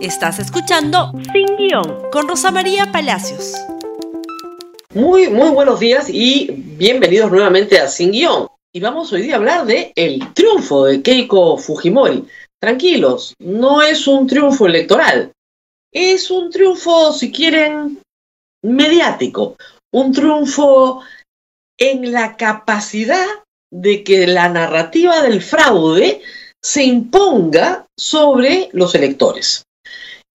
Estás escuchando Sin Guión con Rosa María Palacios. Muy, muy buenos días y bienvenidos nuevamente a Sin Guión. Y vamos hoy día a hablar de el triunfo de Keiko Fujimori. Tranquilos, no es un triunfo electoral. Es un triunfo, si quieren, mediático. Un triunfo en la capacidad de que la narrativa del fraude se imponga sobre los electores.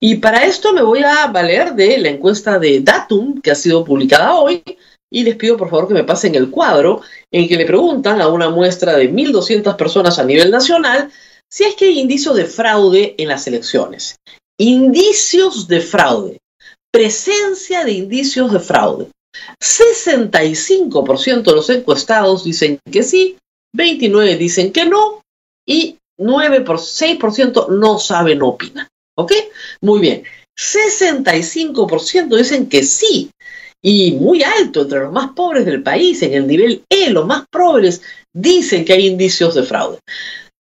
Y para esto me voy a valer de la encuesta de Datum que ha sido publicada hoy y les pido por favor que me pasen el cuadro en que le preguntan a una muestra de 1.200 personas a nivel nacional si es que hay indicios de fraude en las elecciones. Indicios de fraude. Presencia de indicios de fraude. 65% de los encuestados dicen que sí, 29 dicen que no y 9 por 6% no saben, no opinan. ¿Ok? Muy bien. 65% dicen que sí. Y muy alto entre los más pobres del país, en el nivel E, los más pobres dicen que hay indicios de fraude.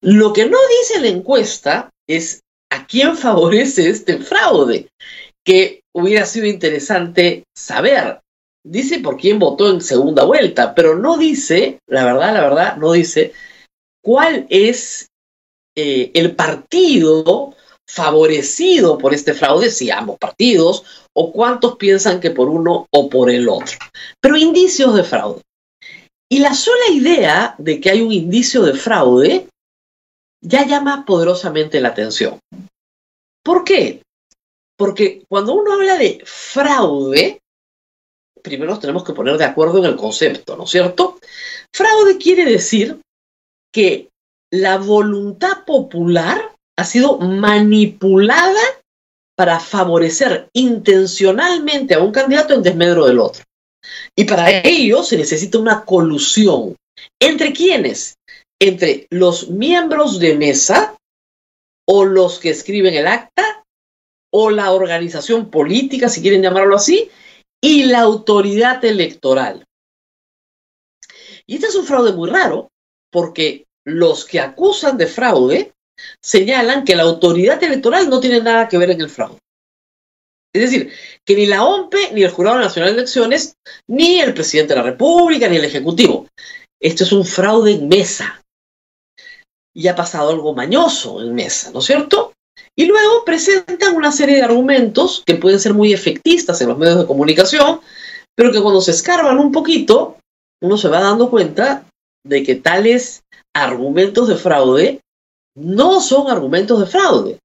Lo que no dice la encuesta es a quién favorece este fraude, que hubiera sido interesante saber. Dice por quién votó en segunda vuelta, pero no dice, la verdad, la verdad, no dice cuál es eh, el partido favorecido por este fraude, si ambos partidos, o cuántos piensan que por uno o por el otro. Pero indicios de fraude. Y la sola idea de que hay un indicio de fraude ya llama poderosamente la atención. ¿Por qué? Porque cuando uno habla de fraude, primero tenemos que poner de acuerdo en el concepto, ¿no es cierto? Fraude quiere decir que la voluntad popular ha sido manipulada para favorecer intencionalmente a un candidato en desmedro del otro. Y para ello se necesita una colusión. ¿Entre quiénes? Entre los miembros de mesa o los que escriben el acta o la organización política, si quieren llamarlo así, y la autoridad electoral. Y este es un fraude muy raro porque los que acusan de fraude señalan que la autoridad electoral no tiene nada que ver en el fraude. Es decir, que ni la OMPE, ni el Jurado Nacional de Elecciones, ni el presidente de la República, ni el Ejecutivo. Esto es un fraude en mesa. Y ha pasado algo mañoso en mesa, ¿no es cierto? Y luego presentan una serie de argumentos que pueden ser muy efectistas en los medios de comunicación, pero que cuando se escarban un poquito, uno se va dando cuenta de que tales argumentos de fraude no son argumentos de fraude,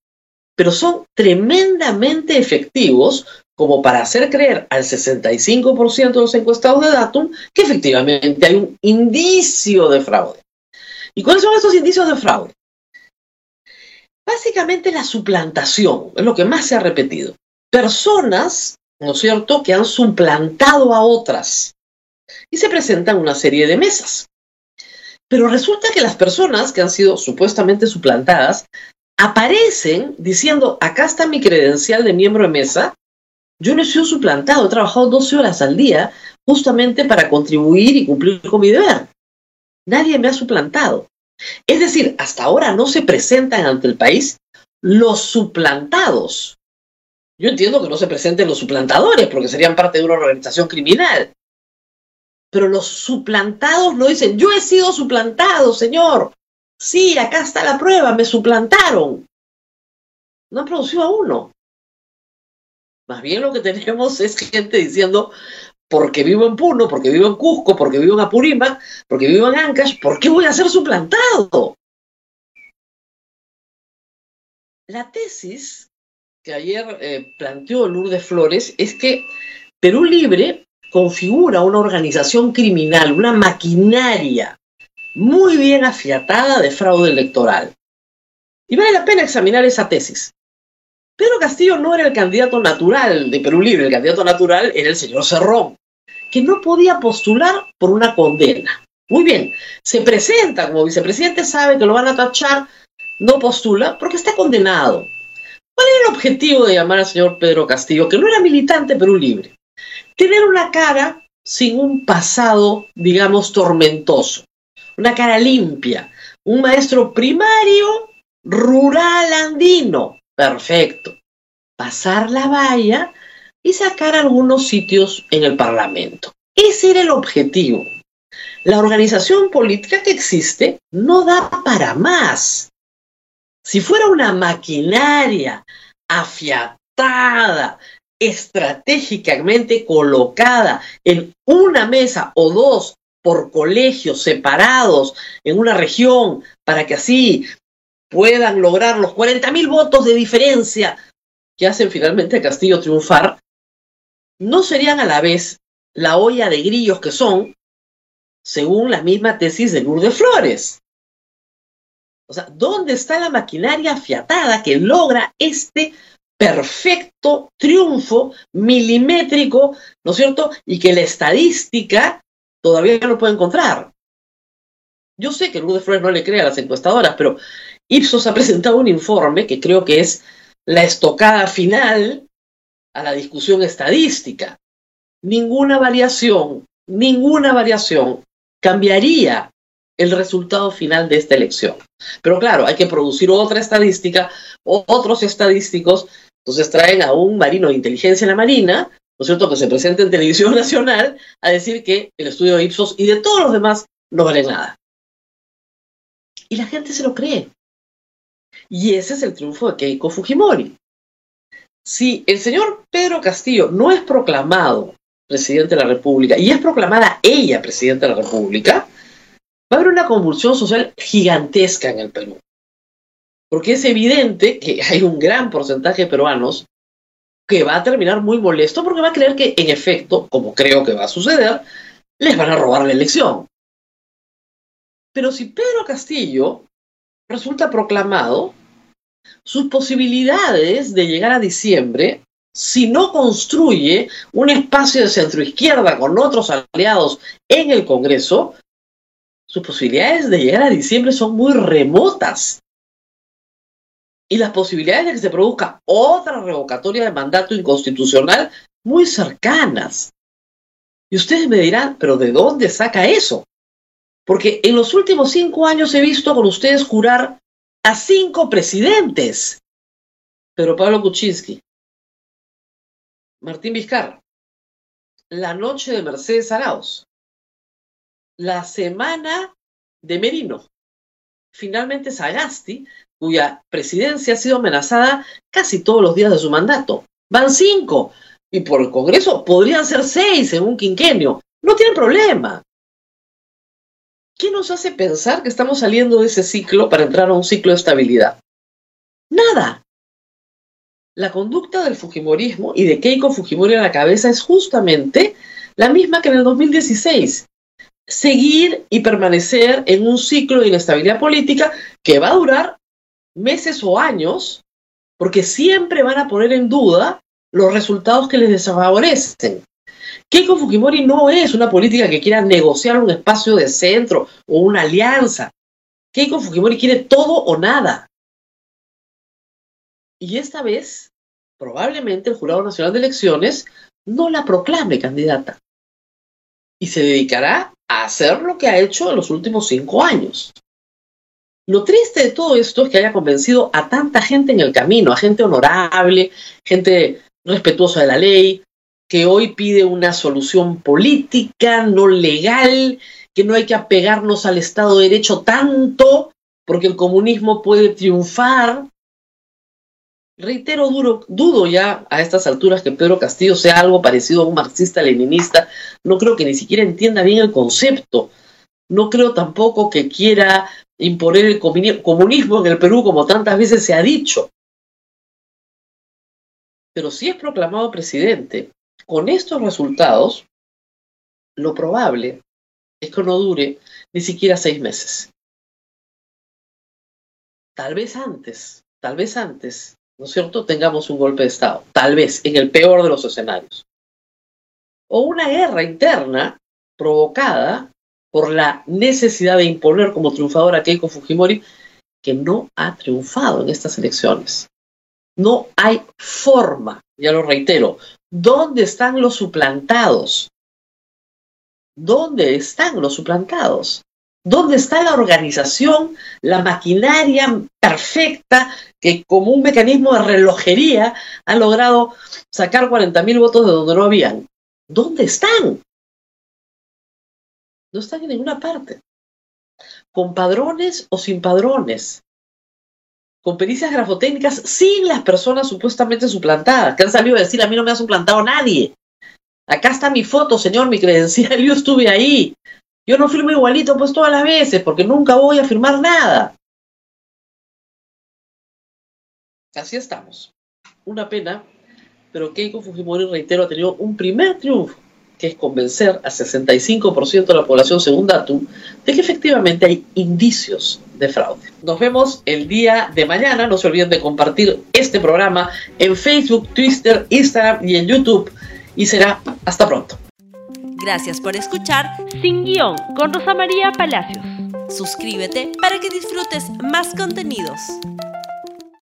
pero son tremendamente efectivos como para hacer creer al 65% de los encuestados de Datum que efectivamente hay un indicio de fraude. ¿Y cuáles son estos indicios de fraude? Básicamente la suplantación, es lo que más se ha repetido. Personas, ¿no es cierto?, que han suplantado a otras. Y se presentan una serie de mesas. Pero resulta que las personas que han sido supuestamente suplantadas aparecen diciendo, acá está mi credencial de miembro de mesa, yo no he sido suplantado, he trabajado 12 horas al día justamente para contribuir y cumplir con mi deber. Nadie me ha suplantado. Es decir, hasta ahora no se presentan ante el país los suplantados. Yo entiendo que no se presenten los suplantadores porque serían parte de una organización criminal pero los suplantados no dicen, yo he sido suplantado, señor. Sí, acá está la prueba, me suplantaron. No han producido a uno. Más bien lo que tenemos es gente diciendo, porque vivo en Puno, porque vivo en Cusco, porque vivo en Apurímac, porque vivo en Ancash, ¿por qué voy a ser suplantado? La tesis que ayer eh, planteó Lourdes Flores es que Perú Libre configura una organización criminal, una maquinaria muy bien afiatada de fraude electoral. Y vale la pena examinar esa tesis. Pedro Castillo no era el candidato natural de Perú Libre, el candidato natural era el señor Cerrón, que no podía postular por una condena. Muy bien, se presenta como vicepresidente, sabe que lo van a tachar, no postula porque está condenado. ¿Cuál era el objetivo de llamar al señor Pedro Castillo, que no era militante Perú Libre? Tener una cara sin un pasado, digamos, tormentoso, una cara limpia, un maestro primario rural andino, perfecto. pasar la valla y sacar algunos sitios en el Parlamento. Ese era el objetivo. La organización política que existe no da para más. Si fuera una maquinaria afiatada, estratégicamente colocada en una mesa o dos por colegios separados en una región para que así puedan lograr los 40 mil votos de diferencia que hacen finalmente a Castillo triunfar, no serían a la vez la olla de grillos que son, según la misma tesis de Lourdes Flores. O sea, ¿dónde está la maquinaria afiatada que logra este perfecto triunfo milimétrico, ¿no es cierto? Y que la estadística todavía no lo puede encontrar. Yo sé que Lourdes Flores no le cree a las encuestadoras, pero Ipsos ha presentado un informe que creo que es la estocada final a la discusión estadística. Ninguna variación, ninguna variación cambiaría el resultado final de esta elección. Pero claro, hay que producir otra estadística, otros estadísticos, entonces traen a un marino de inteligencia en la Marina, ¿no es cierto?, que se presenta en televisión nacional a decir que el estudio de Ipsos y de todos los demás no vale nada. Y la gente se lo cree. Y ese es el triunfo de Keiko Fujimori. Si el señor Pedro Castillo no es proclamado presidente de la República y es proclamada ella presidenta de la República, va a haber una convulsión social gigantesca en el Perú. Porque es evidente que hay un gran porcentaje de peruanos que va a terminar muy molesto porque va a creer que, en efecto, como creo que va a suceder, les van a robar la elección. Pero si Pedro Castillo resulta proclamado, sus posibilidades de llegar a diciembre, si no construye un espacio de centroizquierda con otros aliados en el Congreso, sus posibilidades de llegar a diciembre son muy remotas. Y las posibilidades de que se produzca otra revocatoria de mandato inconstitucional muy cercanas. Y ustedes me dirán, pero ¿de dónde saca eso? Porque en los últimos cinco años he visto con ustedes jurar a cinco presidentes. Pero Pablo Kuczynski, Martín Vizcarra, la noche de Mercedes Arauz, la semana de Merino, finalmente Sagasti, cuya presidencia ha sido amenazada casi todos los días de su mandato. Van cinco, y por el Congreso podrían ser seis en un quinquenio. No tienen problema. ¿Qué nos hace pensar que estamos saliendo de ese ciclo para entrar a un ciclo de estabilidad? Nada. La conducta del Fujimorismo y de Keiko Fujimori a la cabeza es justamente la misma que en el 2016. Seguir y permanecer en un ciclo de inestabilidad política que va a durar meses o años, porque siempre van a poner en duda los resultados que les desfavorecen. Keiko Fujimori no es una política que quiera negociar un espacio de centro o una alianza. Keiko Fujimori quiere todo o nada. Y esta vez, probablemente el Jurado Nacional de Elecciones no la proclame candidata. Y se dedicará a hacer lo que ha hecho en los últimos cinco años. Lo triste de todo esto es que haya convencido a tanta gente en el camino, a gente honorable, gente respetuosa de la ley, que hoy pide una solución política, no legal, que no hay que apegarnos al Estado de Derecho tanto, porque el comunismo puede triunfar. Reitero, duro, dudo ya a estas alturas que Pedro Castillo sea algo parecido a un marxista-leninista. No creo que ni siquiera entienda bien el concepto. No creo tampoco que quiera imponer el comunismo en el Perú como tantas veces se ha dicho. Pero si es proclamado presidente con estos resultados, lo probable es que no dure ni siquiera seis meses. Tal vez antes, tal vez antes, ¿no es cierto?, tengamos un golpe de Estado, tal vez en el peor de los escenarios. O una guerra interna provocada por la necesidad de imponer como triunfadora a Keiko Fujimori, que no ha triunfado en estas elecciones. No hay forma, ya lo reitero, ¿Dónde están los suplantados? ¿Dónde están los suplantados? ¿Dónde está la organización, la maquinaria perfecta que como un mecanismo de relojería ha logrado sacar 40.000 votos de donde no habían? ¿Dónde están? No están en ninguna parte. Con padrones o sin padrones. Con pericias grafotécnicas sin las personas supuestamente suplantadas, que han salido a decir a mí no me ha suplantado nadie. Acá está mi foto, señor, mi credencial, yo estuve ahí. Yo no firmo igualito pues todas las veces, porque nunca voy a firmar nada. Así estamos. Una pena, pero Keiko Fujimori, reitero, ha tenido un primer triunfo, que es convencer a 65% de la población, según Datum, de que efectivamente hay indicios de fraude. Nos vemos el día de mañana. No se olviden de compartir este programa en Facebook, Twitter, Instagram y en YouTube. Y será hasta pronto. Gracias por escuchar Sin Guión con Rosa María Palacios. Suscríbete para que disfrutes más contenidos.